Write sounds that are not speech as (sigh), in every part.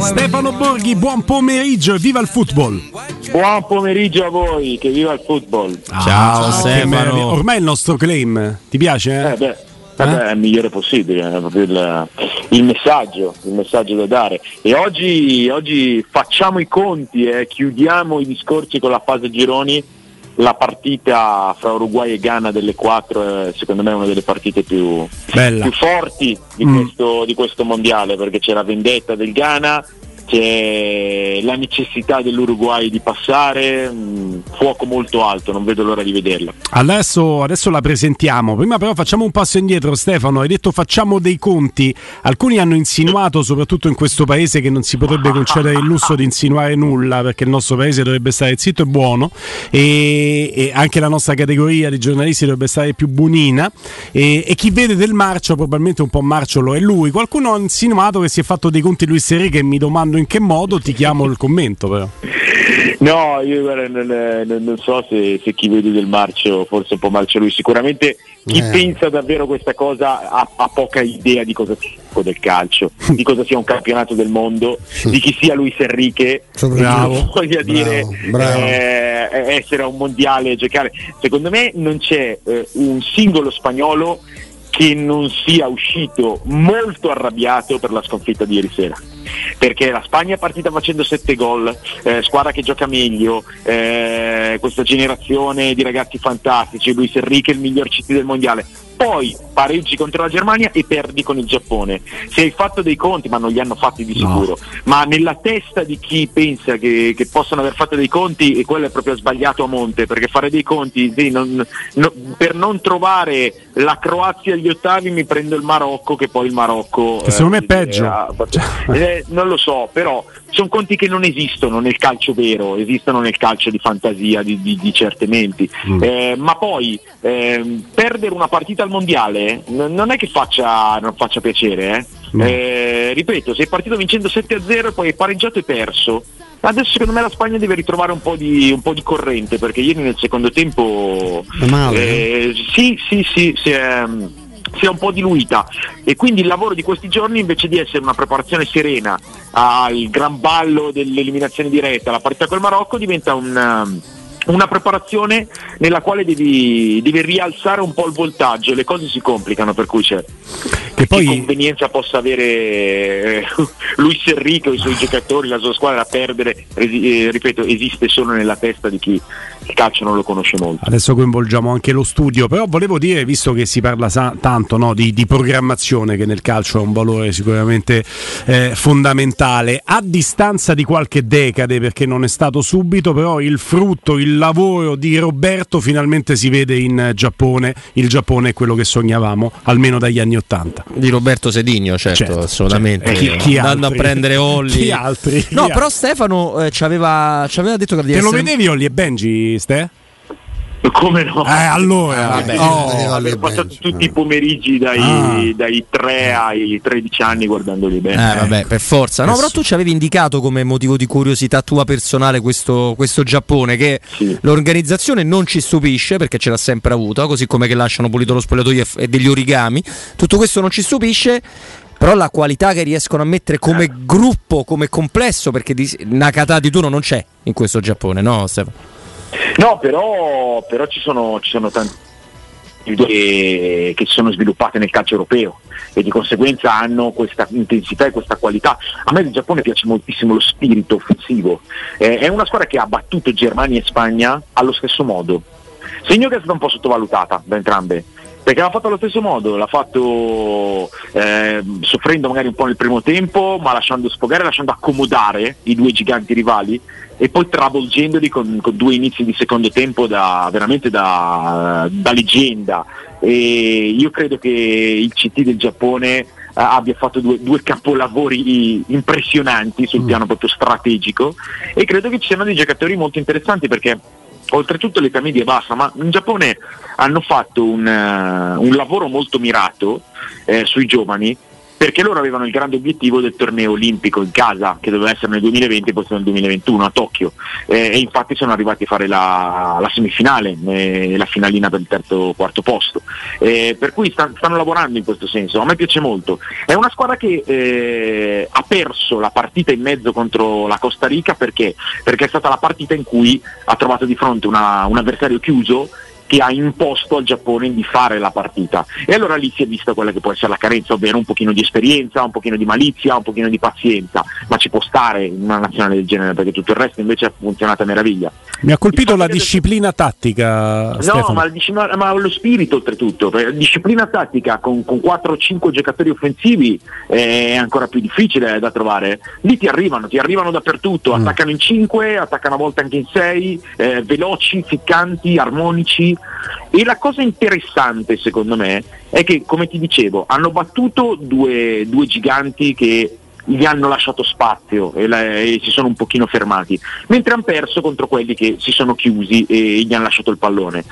Stefano Borghi, buon pomeriggio e viva il football! Buon pomeriggio a voi, che viva il football. Ciao, che Stefano. Ormai il nostro claim, ti piace? Eh beh, vabbè, è il migliore possibile, è proprio il, il messaggio, il messaggio da dare. E oggi, oggi facciamo i conti e chiudiamo i discorsi con la fase gironi. La partita fra Uruguay e Ghana delle quattro è secondo me una delle partite più, più forti di, Mm. questo, di questo mondiale perché c'è la vendetta del Ghana, c'è la necessità dell'Uruguay di passare, mm, fuoco molto alto, non vedo l'ora di vederla. Adesso, adesso la presentiamo. Prima però facciamo un passo indietro, Stefano. Hai detto facciamo dei conti. Alcuni hanno insinuato, soprattutto in questo paese, che non si potrebbe concedere il lusso di insinuare nulla perché il nostro paese dovrebbe stare zitto e buono e, e anche la nostra categoria di giornalisti dovrebbe stare più buonina e, e chi vede del marcio, probabilmente un po' marciolo è lui. Qualcuno ha insinuato che si è fatto dei conti Luis Enrique e mi domando in che modo, ti chiamo il commento però. No, io non, non- so se, se chi vede del marcio forse un po' marcio lui, sicuramente chi Eh. pensa davvero questa cosa ha, ha poca idea di cosa sia del calcio, (laughs) di cosa sia un campionato del mondo, di chi sia Luis Enrique, di- voglia dire bravo. eh, essere a un mondiale e giocare. Secondo me non c'è eh, un singolo spagnolo che non sia uscito molto arrabbiato per la sconfitta di ieri sera. Perché la Spagna è partita facendo 7 gol, eh, squadra che gioca meglio, eh, questa generazione di ragazzi fantastici, Luis Enrique il miglior CT del mondiale. Poi pareggi contro la Germania e perdi con il Giappone. Se hai fatto dei conti, ma non li hanno fatti di sicuro, ma nella testa di chi pensa che, che possano aver fatto dei conti, e quello è proprio sbagliato a monte, perché fare dei conti, sì, non- no- per non trovare la Croazia agli ottavi mi prendo il Marocco, che poi il Marocco... Che secondo me è eh, peggio. fatto- eh, non lo so, però sono conti che non esistono nel calcio vero, esistono nel calcio di fantasia di, di- di certe menti. Mm. Eh, ma poi ehm, perdere una partita al mondiale n- non è che faccia, non faccia piacere. eh. Mm. Eh, ripeto, sei partito vincendo 7-0 e poi hai pareggiato e perso. Adesso secondo me la Spagna deve ritrovare un po' di, un po' di corrente perché ieri nel secondo tempo male, eh, sì, sì, sì, si è, si è un po' diluita. E quindi il lavoro di questi giorni invece di essere una preparazione serena al gran ballo dell'eliminazione diretta, la partita col Marocco diventa un, um, una preparazione nella quale devi, devi rialzare un po' il voltaggio, le cose si complicano per cui c'è Che che poi convenienza possa avere eh, Luis Enrique o i suoi giocatori, la sua squadra a perdere, eh, ripeto, esiste solo nella testa di chi il calcio non lo conosce molto. Adesso coinvolgiamo anche lo studio, però volevo dire, visto che si parla sa- tanto no, di, di programmazione, che nel calcio è un valore sicuramente eh, fondamentale, a distanza di qualche decade, perché non è stato subito, però il frutto, il lavoro di Roberto finalmente si vede in Giappone, il Giappone è quello che sognavamo, almeno dagli anni Ottanta. Di Roberto Sedigno, certo, Certo, assolutamente. certo. Chi- chi Andando altri? a prendere (laughs) Olli. Chi altri? No, Chi però altri? Stefano eh, ci aveva, ci aveva detto che Te lo essere- vedevi Olli e Benji, Ste? Come no? Eh, allora, vabbè. oh. Eh, passato tutti eh. i pomeriggi dai, Ah. dai 3 ai 13 anni guardandoli Eh, bene. vabbè, per forza. No, Adesso- però tu ci avevi indicato come motivo di curiosità tua personale questo, questo Giappone, che Sì. l'organizzazione non ci stupisce perché ce l'ha sempre avuta, così come che lasciano pulito lo spogliatoio e e degli origami. Tutto questo non ci stupisce. Però la qualità che riescono a mettere come gruppo, come complesso, perché di Nakata di turno non c'è in questo Giappone, no Stefano? No, però, però ci sono, ci sono tanti che, si sono sviluppate nel calcio europeo e di conseguenza hanno questa intensità e questa qualità. A me del Giappone piace moltissimo lo spirito offensivo. Eh, è una squadra che ha battuto Germania e Spagna allo stesso modo. Segno che è stata un po' sottovalutata da entrambe. Perché l'ha fatto allo stesso modo, l'ha fatto eh, soffrendo magari un po' nel primo tempo, ma lasciando sfogare, lasciando accomodare i due giganti rivali e poi travolgendoli con, con due inizi di secondo tempo da, veramente da, da leggenda. E io credo che il CT del Giappone eh, abbia fatto due, due capolavori impressionanti sul piano proprio strategico e credo che ci siano dei giocatori molto interessanti perché oltretutto l'età media è bassa, ma in Giappone hanno fatto un, eh, un lavoro molto mirato eh, sui giovani perché loro avevano il grande obiettivo del torneo olimpico in casa, che doveva essere nel 2020 e poi nel 2021 a Tokyo, eh, e infatti sono arrivati a fare la, la semifinale, eh, la finalina per il terzo quarto posto. Eh, per cui sta, stanno lavorando in questo senso, a me piace molto. È una squadra che eh, ha perso la partita in mezzo contro la Costa Rica perché? perché è stata la partita in cui ha trovato di fronte una, un avversario chiuso che ha imposto al Giappone di fare la partita. E allora lì si è vista quella che può essere la carenza, ovvero un pochino di esperienza, un pochino di malizia, un pochino di pazienza, ma ci può stare in una nazionale del genere perché tutto il resto invece ha funzionato a meraviglia. Mi ha colpito la disciplina tattica. No, ma, disciplina- ma lo spirito oltretutto, disciplina tattica con, con 4 o 5 giocatori offensivi eh, è ancora più difficile da trovare. Lì ti arrivano, ti arrivano dappertutto, attaccano in 5, attaccano a volte anche in 6, veloci, ficcanti, armonici. E la cosa interessante secondo me è che, come ti dicevo, hanno battuto due, due giganti che gli hanno lasciato spazio e, la- e si sono un pochino fermati, mentre hanno perso contro quelli che si sono chiusi e gli hanno lasciato il pallone.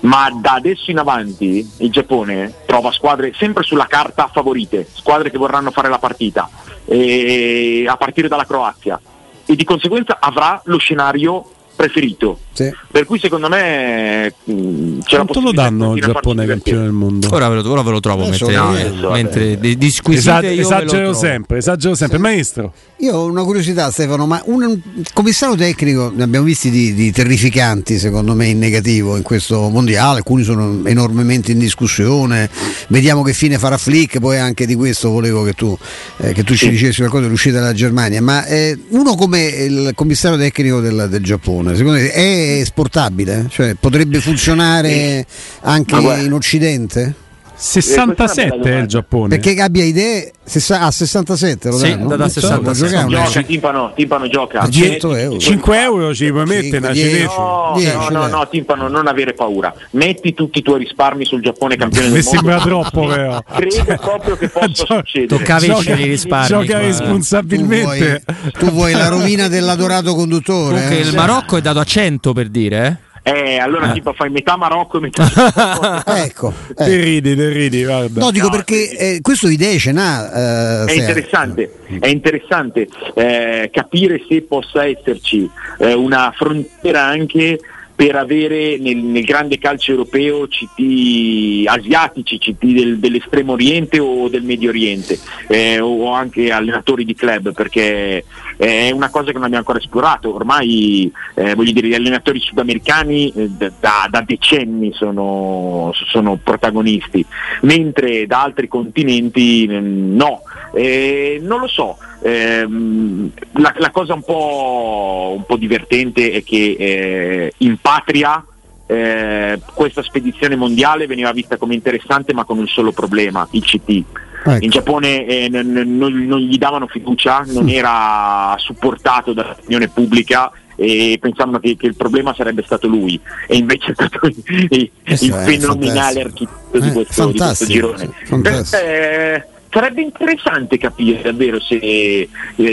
Ma da adesso in avanti il Giappone trova squadre sempre sulla carta favorite, squadre che vorranno fare la partita, e a partire dalla Croazia, e di conseguenza avrà lo scenario preferito. Sì. Per cui secondo me mh, c'è la Quanto lo possibilità danno di il Giappone campione del mondo? Ora ve lo, ora ve lo trovo Adesso mentre, vedo. mentre di, di squisite Esa- io ve lo esagero trovo. sempre, esagero sempre. Maestro, Io ho una curiosità Stefano, ma un commissario tecnico ne abbiamo visti di, di terrificanti secondo me in negativo in questo mondiale, alcuni sono enormemente in discussione, vediamo che fine farà Flick, poi anche di questo volevo che tu, eh, che tu ci dicessi qualcosa dell'uscita dalla Germania, ma eh, uno come il commissario tecnico del, del Giappone, secondo te è esportabile? Cioè potrebbe funzionare anche Ma guarda- in Occidente? 67 è il Giappone. Perché abbia idee a 67 lo Sì, danno? da- da Non so, 67. può giocare una- Gioca, Timpano, Timpano gioca. A 100 euro. 5 euro ci puoi mettere una 10. cinese. No, no, no, no, Timpano, non avere paura. Metti tutti i tuoi risparmi sul Giappone campione Mi del mondo. sembra troppo, però. Credo proprio che possa (laughs) succedere. Tocca Gioca- vincere i risparmi. Gioca. Tu responsabilmente. vuoi, tu vuoi la rovina dell'adorato conduttore? Eh? il Marocco è dato a 100 per dire, eh? Eh, allora tipo fai metà Marocco e metà (laughs) Ecco, Te eh. ridi, te ridi, guarda. No, dico No, perché eh, questo idee ce n'ha. eh, È interessante, è interessante eh, capire se possa esserci eh, una frontiera anche per avere nel, nel grande calcio europeo CT asiatici, CT del- dell'estremo oriente o del medio oriente eh, o anche allenatori di club perché è una cosa che non abbiamo ancora esplorato, ormai eh, voglio dire gli allenatori sudamericani eh, da, da- decenni sono, sono protagonisti, mentre da altri continenti mm, no, Eh, non lo so. Ehm, la, la cosa un po', un po' divertente è che eh, in patria eh, questa spedizione mondiale veniva vista come interessante ma con un solo problema, il CT. Ecco. In Giappone eh, n- n- non, non gli davano fiducia, non era supportato dall'opinione pubblica e pensavano che, che il problema sarebbe stato lui e invece è stato il, il- è fenomenale architetto di Eh, questo, di questo girone. fantastico. Eh, sarebbe interessante capire davvero se, eh,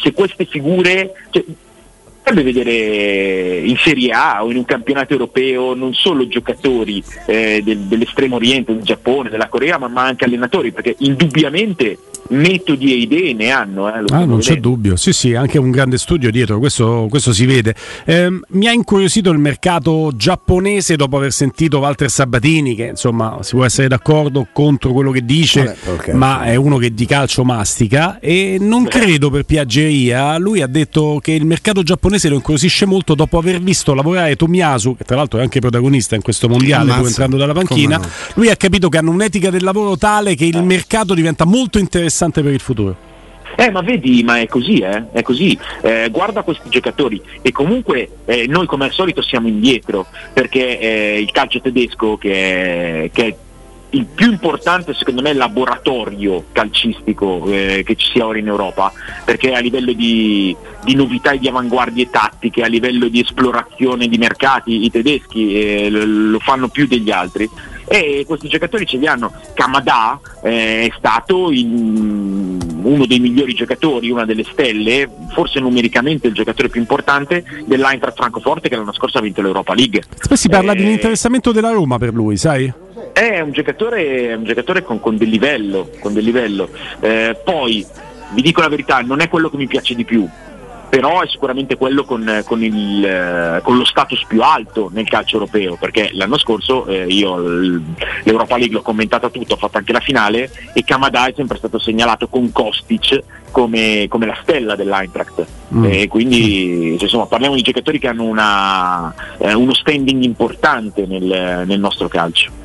se queste figure. Cioè, Potrebbe vedere in Serie A o in un campionato europeo non solo giocatori eh, del- dell'estremo oriente, del Giappone, della Corea, ma, ma anche allenatori, perché indubbiamente metodi e idee ne hanno. eh, Ah, non c'è vedendo. dubbio, sì, sì, anche un grande studio dietro, questo, questo si vede. Ehm, mi ha incuriosito il mercato giapponese dopo aver sentito Walter Sabatini, che insomma si può essere d'accordo contro quello che dice, Vabbè, ok. ma è uno che di calcio mastica e non credo per piaggeria. Lui ha detto che il mercato giapponese lo incuriosisce molto dopo aver visto lavorare Tomiyasu, che tra l'altro è anche protagonista in questo mondiale, entrando dalla panchina. No. Lui ha capito che hanno un'etica del lavoro tale che il mercato diventa molto interessante per il futuro. Eh, ma vedi, ma è così, eh? È così. Eh, guarda questi giocatori e comunque eh, noi come al solito siamo indietro perché eh, il calcio tedesco che è, che è il più importante secondo me laboratorio calcistico eh, che ci sia ora in Europa perché a livello di, di novità e di avanguardie tattiche, a livello di esplorazione di mercati i tedeschi eh, lo fanno più degli altri e questi giocatori ce li hanno. Kamada eh, è stato il- uno dei migliori giocatori, una delle stelle, forse numericamente il giocatore più importante dell'Eintracht Francoforte che l'anno scorso ha vinto l'Europa League. Poi si parla Eh, di un interessamento della Roma per lui, sai? È un giocatore, è un giocatore con, con del livello, con del livello. Eh, poi vi dico la verità, non è quello che mi piace di più, però è sicuramente quello con, con, il, eh, con, lo status più alto nel calcio europeo, perché l'anno scorso eh, io l'Europa League l'ho commentata tutto, ho fatto anche la finale e Kamada è sempre stato segnalato con Kostic come, come la stella dell'Eintracht. Mm. E quindi insomma, parliamo di giocatori che hanno una, eh, uno standing importante nel, nel nostro calcio.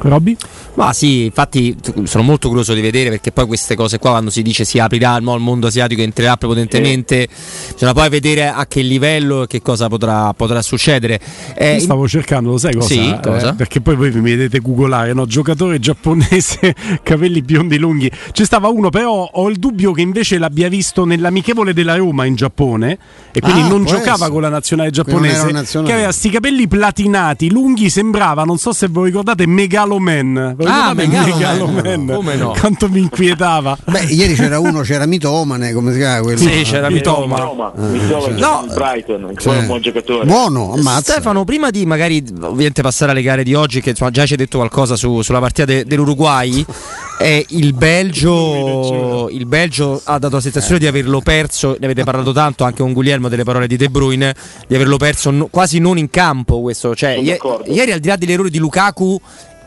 Robby? Ma sì, infatti sono molto curioso di vedere perché poi queste cose qua quando si dice si aprirà il mondo asiatico entrerà prepotentemente, sì. bisogna poi vedere a che livello e che cosa potrà, potrà succedere. Eh, stavo cercando, lo sai cosa? Sì, cosa? Eh, perché poi voi mi vedete googolare, no? giocatore giapponese, (laughs) capelli biondi lunghi. Ci stava uno, però ho il dubbio che invece l'abbia visto nell'amichevole della Roma in Giappone e quindi ah, non giocava essere. con la nazionale giapponese, nazionale. che aveva sti capelli platinati, lunghi, sembrava, non so se voi ricordate, Megaloman Ah, Megaloman. Come no? Quanto mi inquietava. Beh, ieri c'era uno, c'era Mitomane, come si chiama quello? Sì, c'era Mitoma. Mitoma, Mitoma no, Brighton, sì. un buon giocatore. Buono, ammazza. Stefano, prima di magari ovviamente passare alle gare di oggi, che insomma, già ci hai detto qualcosa su, sulla partita de, dell'Uruguay. (laughs) Eh, il, Belgio, il Belgio ha dato la sensazione di averlo perso, ne avete parlato tanto anche con Guglielmo delle parole di De Bruyne, di averlo perso no, quasi non in campo questo. Cioè, ieri, ieri al di là dell'errore di Lukaku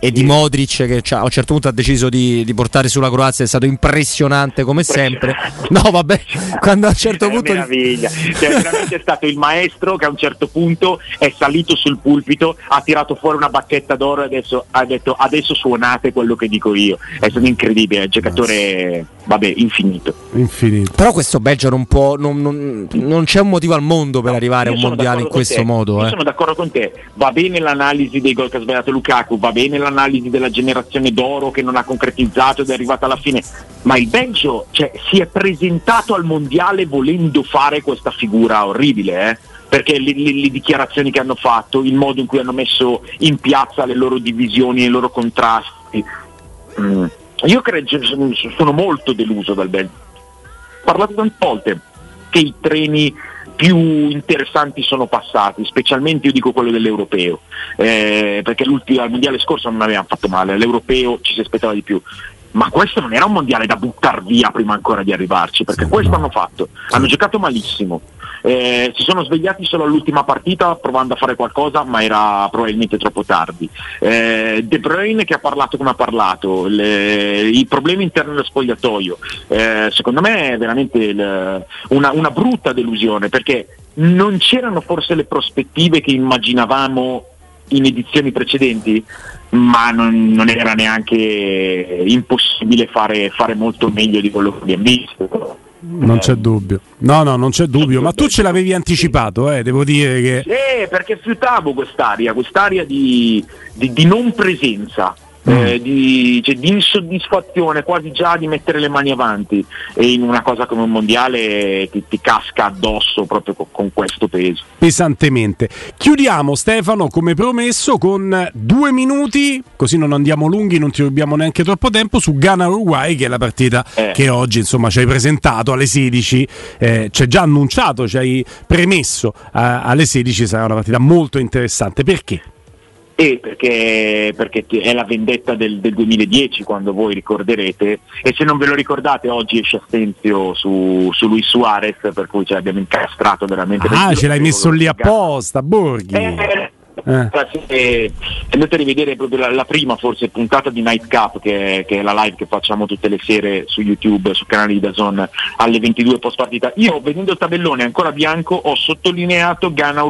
e di Modric che a un certo punto ha deciso di, di, portare sulla Croazia è stato impressionante come sempre. (laughs) No vabbè quando a un certo punto meraviglia. (laughs) Cioè, veramente è stato il maestro che a un certo punto è salito sul pulpito ha tirato fuori una bacchetta d'oro e adesso ha detto adesso suonate quello che dico io è stato incredibile il giocatore vabbè infinito. Infinito. Però questo Belgio non può non, non, non c'è un motivo al mondo per no, arrivare a un mondiale in questo te. modo io eh. sono d'accordo con te. Va bene l'analisi dei gol che ha sbagliato Lukaku va bene l'analisi l'analisi della generazione d'oro che non ha concretizzato ed è arrivata alla fine, ma il Belgio cioè, si è presentato al mondiale volendo fare questa figura orribile, eh? perché le, le, le, dichiarazioni che hanno fatto, il modo in cui hanno messo in piazza le loro divisioni, i loro contrasti, mm. io credo, sono molto deluso dal Belgio. Ho parlato tante volte che i treni più interessanti sono passati, specialmente io dico quello dell'europeo, eh, perché l'ultimo al mondiale scorso non avevamo fatto male, all'europeo ci si aspettava di più. Ma questo non era un mondiale da buttare via prima ancora di arrivarci, perché questo hanno fatto. Hanno giocato malissimo, eh, si sono svegliati solo all'ultima partita provando a fare qualcosa, ma era probabilmente troppo tardi. Eh, De Bruyne che ha parlato come ha parlato, le, i problemi interni dello spogliatoio, eh, secondo me è veramente il, una, una brutta delusione perché non c'erano forse le prospettive che immaginavamo in edizioni precedenti, ma non, non era neanche impossibile fare, fare, molto meglio di quello che abbiamo visto. Non c'è dubbio. No, no, non c'è dubbio. Ma tu ce l'avevi anticipato, eh, devo dire che. Sì, perché fiutavo quest'aria, quest'aria di, di, di non presenza. Mm. Eh, di, cioè, di, insoddisfazione quasi già di mettere le mani avanti e in una cosa come un mondiale ti, ti casca addosso proprio con, con, questo peso pesantemente chiudiamo Stefano come promesso con due minuti così non andiamo lunghi non ti rubiamo neanche troppo tempo su Ghana Uruguay che è la partita eh. che oggi insomma ci hai presentato alle 16 eh, ci hai già annunciato ci hai premesso eh, alle 16 sarà una partita molto interessante perché? E perché, perché, è la vendetta del, del, 2010 quando voi ricorderete. E se non ve lo ricordate oggi esce Astenzio su, su Luis Suarez per cui ce l'abbiamo incastrato veramente ah ce l'hai messo lì apposta Borghi. Eh, eh. andate a rivedere proprio la, la, prima forse puntata di Night Cup che, che, è la live che facciamo tutte le sere su YouTube sul canale di Dazon alle 22 post partita. Io vedendo il tabellone ancora bianco ho sottolineato Ghana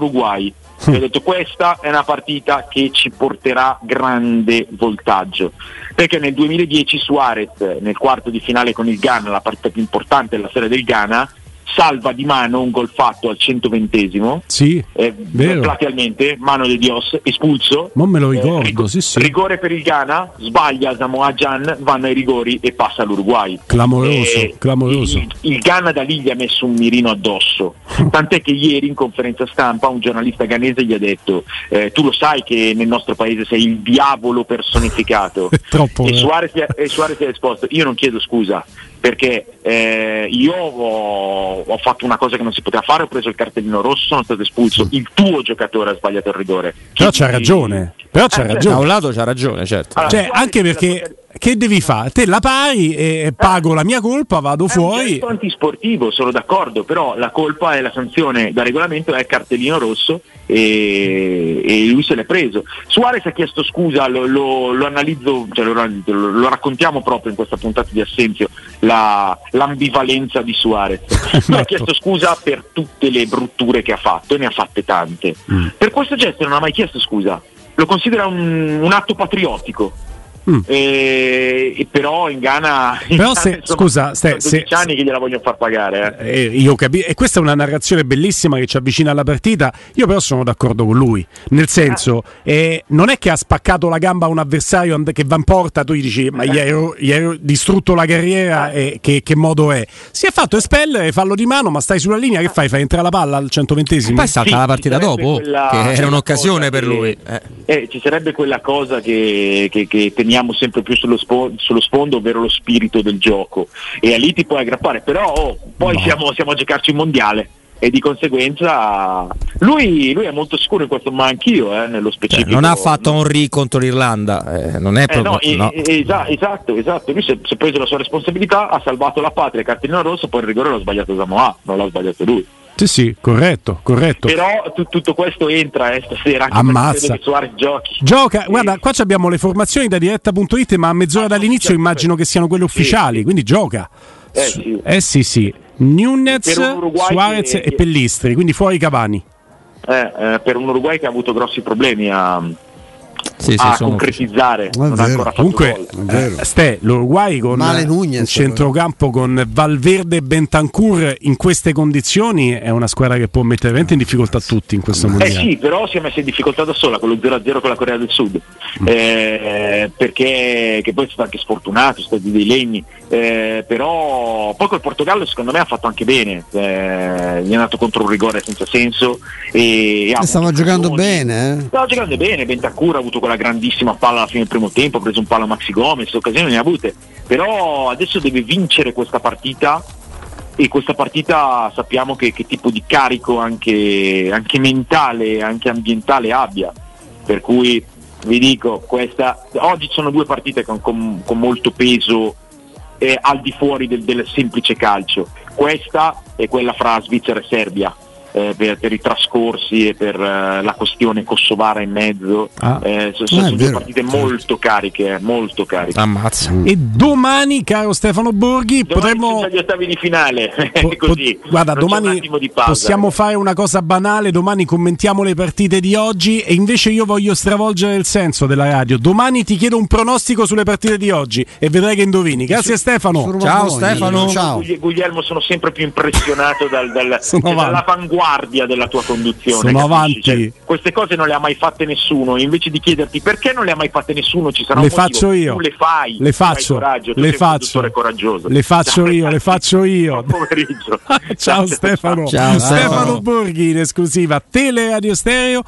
Uruguay ho detto questa è una partita che ci porterà grande voltaggio. Perché nel 2010 Suarez nel quarto di finale con il Ghana la partita più importante della storia del Ghana salva di mano un gol fatto al 120esimo sì, eh, platealmente, mano di Dios espulso. Non me lo ricordo eh, rigo- sì, sì. rigore per il Ghana sbaglia Samoa Gian vanno ai rigori e passa all'Uruguay. Clamoroso, eh, clamoroso. Il, il, Ghana da lì gli ha messo un mirino addosso. (laughs) Tant'è che ieri in conferenza stampa un giornalista ghanese gli ha detto eh, tu lo sai che nel nostro paese sei il diavolo personificato. (laughs) Troppo, e, Suarez, e Suarez ha risposto io non chiedo scusa perché eh, io ho, ho, fatto una cosa che non si poteva fare, ho preso il cartellino rosso, sono stato espulso, il tuo giocatore ha sbagliato il rigore. Però c'ha ragione, però c'ha Eh, ragione. Da un lato c'ha ragione, certo. Allora, Cioè, anche perché che devi fare? Te la pari e pago la mia colpa, vado È un fuori. gesto antisportivo, sono d'accordo, però la colpa è la sanzione da regolamento è cartellino rosso e, e lui se l'è preso. Suarez ha chiesto scusa, lo, lo- lo analizzo, cioè lo, lo- lo raccontiamo proprio in questa puntata di Assenzio, la- l'ambivalenza di Suarez. (laughs) Lui ha chiesto scusa per tutte le brutture che ha fatto e ne ha fatte tante. Mm. Per questo gesto non ha mai chiesto scusa, lo considera un, un atto patriottico. Mm. E, e però in Ghana, in Però Ghana, se- insomma, scusa, Ste- sono 12 se- anni che gliela vogliono far pagare. eh. Eh, io capi- e questa è una narrazione bellissima che ci avvicina alla partita. Io, però, sono d'accordo con lui. Nel senso, eh, non è che ha spaccato la gamba a un avversario and- che va in porta, tu gli dici, ma gli ero, gli ero distrutto la carriera. E che, che modo è? Si è fatto espellere, fallo di mano, ma stai sulla linea. Che fai? Fai entrare la palla al 120esimo? Poi salta Sì, la partita dopo, quella- che era un'occasione cosa per che- lui. Eh. Eh, ci sarebbe quella cosa che, che- che teniamo sempre più sullo, spo- sullo sfondo, ovvero lo spirito del gioco. E a lì ti puoi aggrappare, però oh, poi No. siamo, siamo a giocarci il mondiale. E di conseguenza lui, lui è molto sicuro in questo, ma anch'io eh, nello Cioè, specifico. non ha fatto Henry contro l'Irlanda, eh, non è Eh, proprio. no, e- no. e- esa- esatto, esatto. Lui si è, si è preso la sua responsabilità, ha salvato la patria, cartellino rosso, poi il rigore l'ha sbagliato Samoa, non l'ha sbagliato lui. Sì, sì, corretto, corretto. Però tu- tutto questo entra eh, stasera anche Ammazza. giochi. Gioca, Sì. guarda, qua abbiamo le formazioni da diretta.it, ma a mezz'ora Ah, dall'inizio immagino che siano quelle ufficiali, sì. quindi gioca. Eh, sì. eh sì, sì. Nunez, Suarez che- e Pellistri, quindi fuori Cavani. Eh, eh, per un Uruguay che ha avuto grossi problemi a, Sì, sì, a sono- concretizzare, non ha vero. ancora fatto Comunque, eh, Ste, l'Uruguay con Male eh, Nunez, un centrocampo con Valverde e Bentancur in queste condizioni è una squadra che può mettere veramente in difficoltà tutti in questo Eh mondiale. sì, però si è messa in difficoltà da sola con lo 0-0 con la Corea del Sud, Mm. eh, perché che poi è stato anche sfortunato, sono stati dei legni, eh, però poi col Portogallo secondo me ha fatto anche bene, eh, gli è andato contro un rigore senza senso e, ha Eh, stava giocando bene, eh. Stava giocando bene, Bentancur ha avuto quella grandissima palla alla fine del primo tempo, ha preso un palo a Maxi Gomez, occasioni ne ha avute, però adesso deve vincere questa partita e questa partita sappiamo che, che tipo di carico anche, anche mentale, anche ambientale abbia, per cui vi dico, questa, oggi sono due partite con, con- con molto peso eh, al di fuori del, del semplice calcio, questa è quella fra Svizzera e Serbia. Eh, per, per i trascorsi e per eh, la questione kosovara in mezzo Ah. Eh, so- Ah, sono due vero, partite molto cariche eh, molto cariche Ammazza. E domani, caro Stefano Borghi, Domani potremmo. sono gli ottavi di finale (laughs) po- è così po- guarda, Non domani pausa. possiamo fare una cosa banale. Domani commentiamo le partite di oggi. E invece io voglio stravolgere il senso della radio. Domani ti chiedo un pronostico sulle partite di oggi e vedrai che indovini. Grazie, Stefano. Su Roma Ciao. Stefano. Ciao. Gugli- Guglielmo sono sempre più impressionato dal, dal- (laughs) Sono dall'avanguardia della tua conduzione. Sono capisci? avanti. Cioè, queste cose non le ha mai fatte nessuno. Invece di chiederti perché non le ha mai fatte nessuno, ci sarà Le un motivo. faccio io. Tu le fai. Le faccio. Coraggio, Le sei un faccio. conduttore coraggioso. Le faccio io, le faccio (laughs) io. Buon pomeriggio. (laughs) Ciao Stefano. Ciao, Stefano. Stefano Borghi in esclusiva Teleradio Stereo.